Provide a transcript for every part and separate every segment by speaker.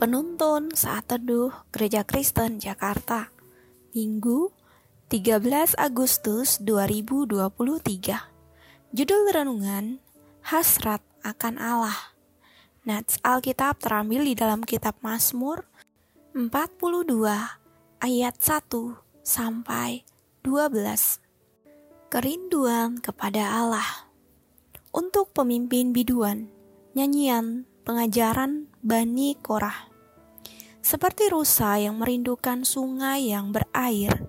Speaker 1: Penuntun Saat Teduh Gereja Kristen Jakarta Minggu 13 Agustus 2023 Judul Renungan Hasrat akan Allah. Nats Alkitab terambil di dalam kitab Mazmur 42 ayat 1 sampai 12 Kerinduan kepada Allah. Untuk pemimpin biduan Nyanyian pengajaran Bani Korah seperti rusa yang merindukan sungai yang berair,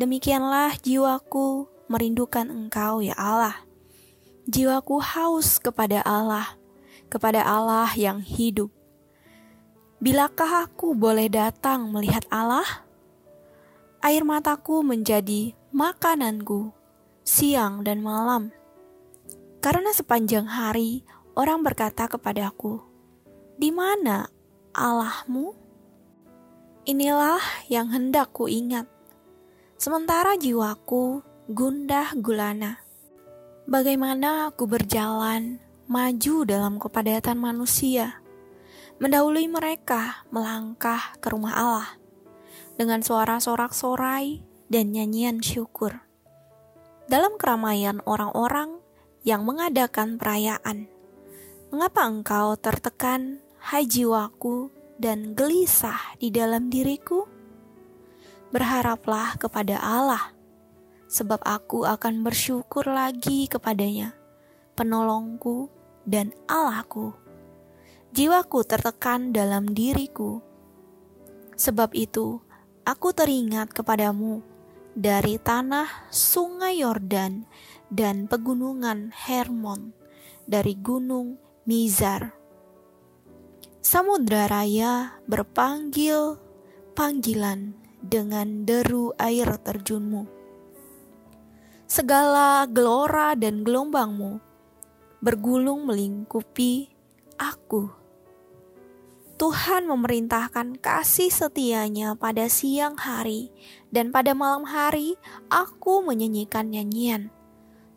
Speaker 1: demikianlah jiwaku merindukan Engkau, ya Allah. Jiwaku haus kepada Allah, kepada Allah yang hidup. Bilakah aku boleh datang melihat Allah? Air mataku menjadi makananku siang dan malam. Karena sepanjang hari orang berkata kepadaku, "Di mana Allahmu?" Inilah yang hendak ku ingat. Sementara jiwaku gundah gulana. Bagaimana aku berjalan maju dalam kepadatan manusia, mendahului mereka melangkah ke rumah Allah dengan suara sorak-sorai dan nyanyian syukur. Dalam keramaian orang-orang yang mengadakan perayaan, mengapa engkau tertekan, hai jiwaku, dan gelisah di dalam diriku? Berharaplah kepada Allah, sebab aku akan bersyukur lagi kepadanya, penolongku dan Allahku. Jiwaku tertekan dalam diriku. Sebab itu, aku teringat kepadamu dari tanah sungai Yordan dan pegunungan Hermon, dari gunung Mizar Samudra raya berpanggil panggilan dengan deru air terjunmu. Segala gelora dan gelombangmu bergulung melingkupi aku. Tuhan memerintahkan kasih setianya pada siang hari dan pada malam hari aku menyanyikan nyanyian.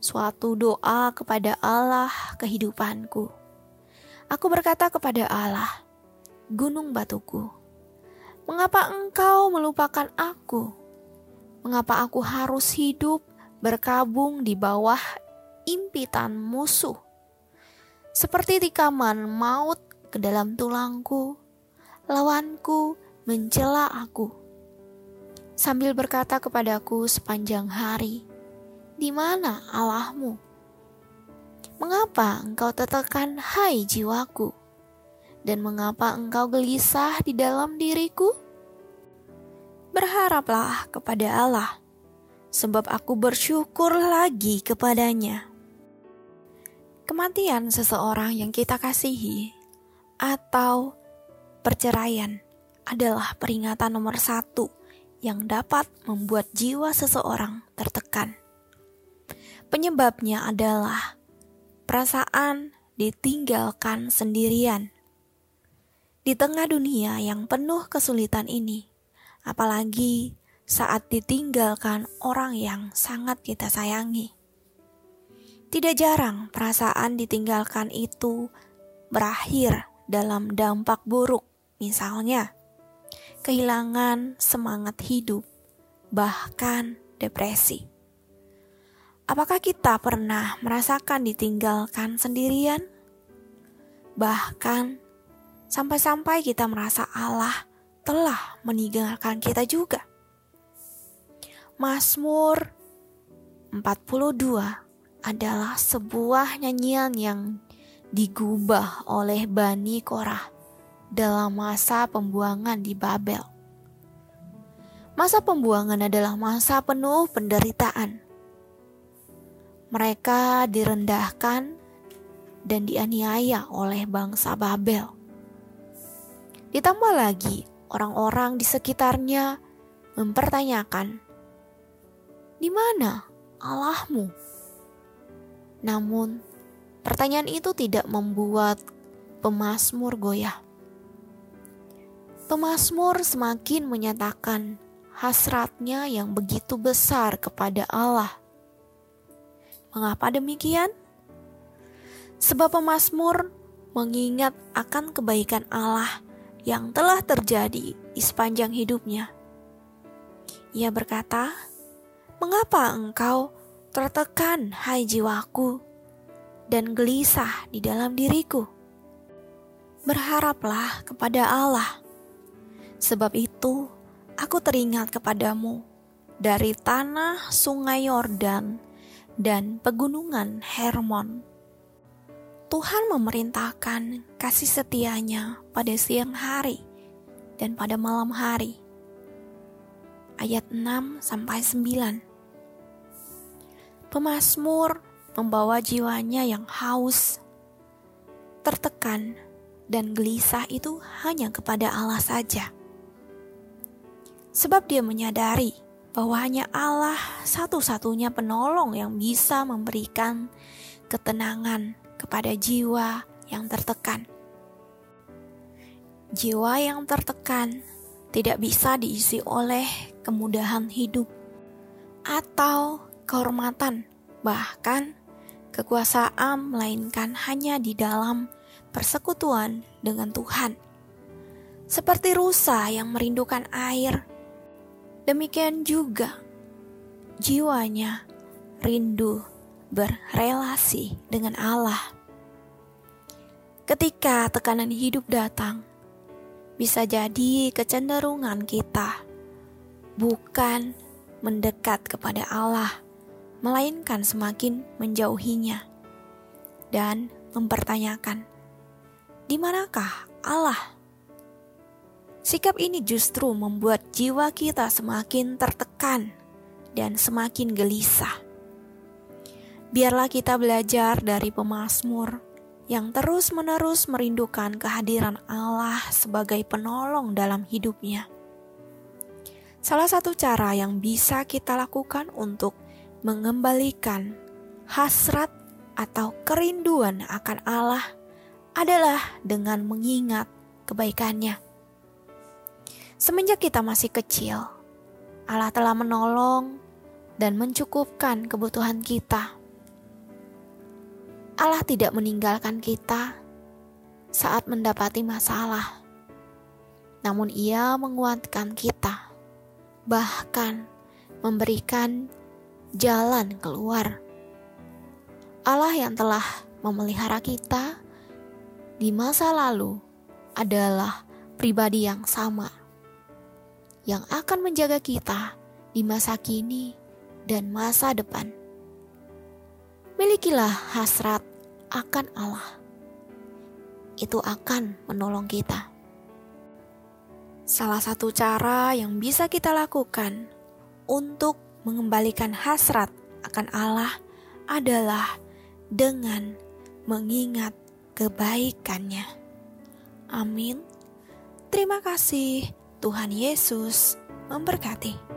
Speaker 1: Suatu doa kepada Allah kehidupanku. Aku berkata kepada Allah, "Gunung batuku, mengapa engkau melupakan aku? Mengapa aku harus hidup berkabung di bawah impitan musuh? Seperti tikaman maut ke dalam tulangku, lawanku mencela aku." Sambil berkata kepadaku sepanjang hari, "Di mana Allahmu?" Mengapa engkau tertekan, hai jiwaku? Dan mengapa engkau gelisah di dalam diriku? Berharaplah kepada Allah, sebab aku bersyukur lagi kepadanya. Kematian seseorang yang kita kasihi atau perceraian adalah peringatan nomor satu yang dapat membuat jiwa seseorang tertekan. Penyebabnya adalah perasaan ditinggalkan sendirian. Di tengah dunia yang penuh kesulitan ini, apalagi saat ditinggalkan orang yang sangat kita sayangi. Tidak jarang perasaan ditinggalkan itu berakhir dalam dampak buruk, misalnya kehilangan semangat hidup, bahkan depresi. Apakah kita pernah merasakan ditinggalkan sendirian? Bahkan sampai-sampai kita merasa Allah telah meninggalkan kita juga. Mazmur 42 adalah sebuah nyanyian yang digubah oleh Bani Korah dalam masa pembuangan di Babel. Masa pembuangan adalah masa penuh penderitaan mereka direndahkan dan dianiaya oleh bangsa Babel. Ditambah lagi, orang-orang di sekitarnya mempertanyakan, "Di mana Allahmu?" Namun, pertanyaan itu tidak membuat pemazmur goyah. Pemazmur semakin menyatakan hasratnya yang begitu besar kepada Allah Mengapa demikian? Sebab pemazmur mengingat akan kebaikan Allah yang telah terjadi di sepanjang hidupnya. Ia berkata, "Mengapa engkau tertekan, hai jiwaku, dan gelisah di dalam diriku?" Berharaplah kepada Allah, sebab itu aku teringat kepadamu dari tanah sungai Yordan dan pegunungan Hermon Tuhan memerintahkan kasih setianya pada siang hari dan pada malam hari. Ayat 6 sampai 9. Pemasmur membawa jiwanya yang haus, tertekan dan gelisah itu hanya kepada Allah saja. Sebab dia menyadari bahwa hanya Allah satu-satunya penolong yang bisa memberikan ketenangan kepada jiwa yang tertekan. Jiwa yang tertekan tidak bisa diisi oleh kemudahan hidup atau kehormatan, bahkan kekuasaan, melainkan hanya di dalam persekutuan dengan Tuhan. Seperti rusa yang merindukan air, demikian juga jiwanya rindu berrelasi dengan Allah. Ketika tekanan hidup datang, bisa jadi kecenderungan kita bukan mendekat kepada Allah, melainkan semakin menjauhinya dan mempertanyakan, "Di manakah Allah?" Sikap ini justru membuat jiwa kita semakin tertekan dan semakin gelisah. Biarlah kita belajar dari pemazmur yang terus-menerus merindukan kehadiran Allah sebagai penolong dalam hidupnya. Salah satu cara yang bisa kita lakukan untuk mengembalikan hasrat atau kerinduan akan Allah adalah dengan mengingat kebaikannya. Semenjak kita masih kecil, Allah telah menolong dan mencukupkan kebutuhan kita Allah tidak meninggalkan kita saat mendapati masalah, namun Ia menguatkan kita, bahkan memberikan jalan keluar. Allah yang telah memelihara kita di masa lalu adalah pribadi yang sama yang akan menjaga kita di masa kini dan masa depan milikilah hasrat akan Allah. Itu akan menolong kita. Salah satu cara yang bisa kita lakukan untuk mengembalikan hasrat akan Allah adalah dengan mengingat kebaikannya. Amin. Terima kasih, Tuhan Yesus memberkati.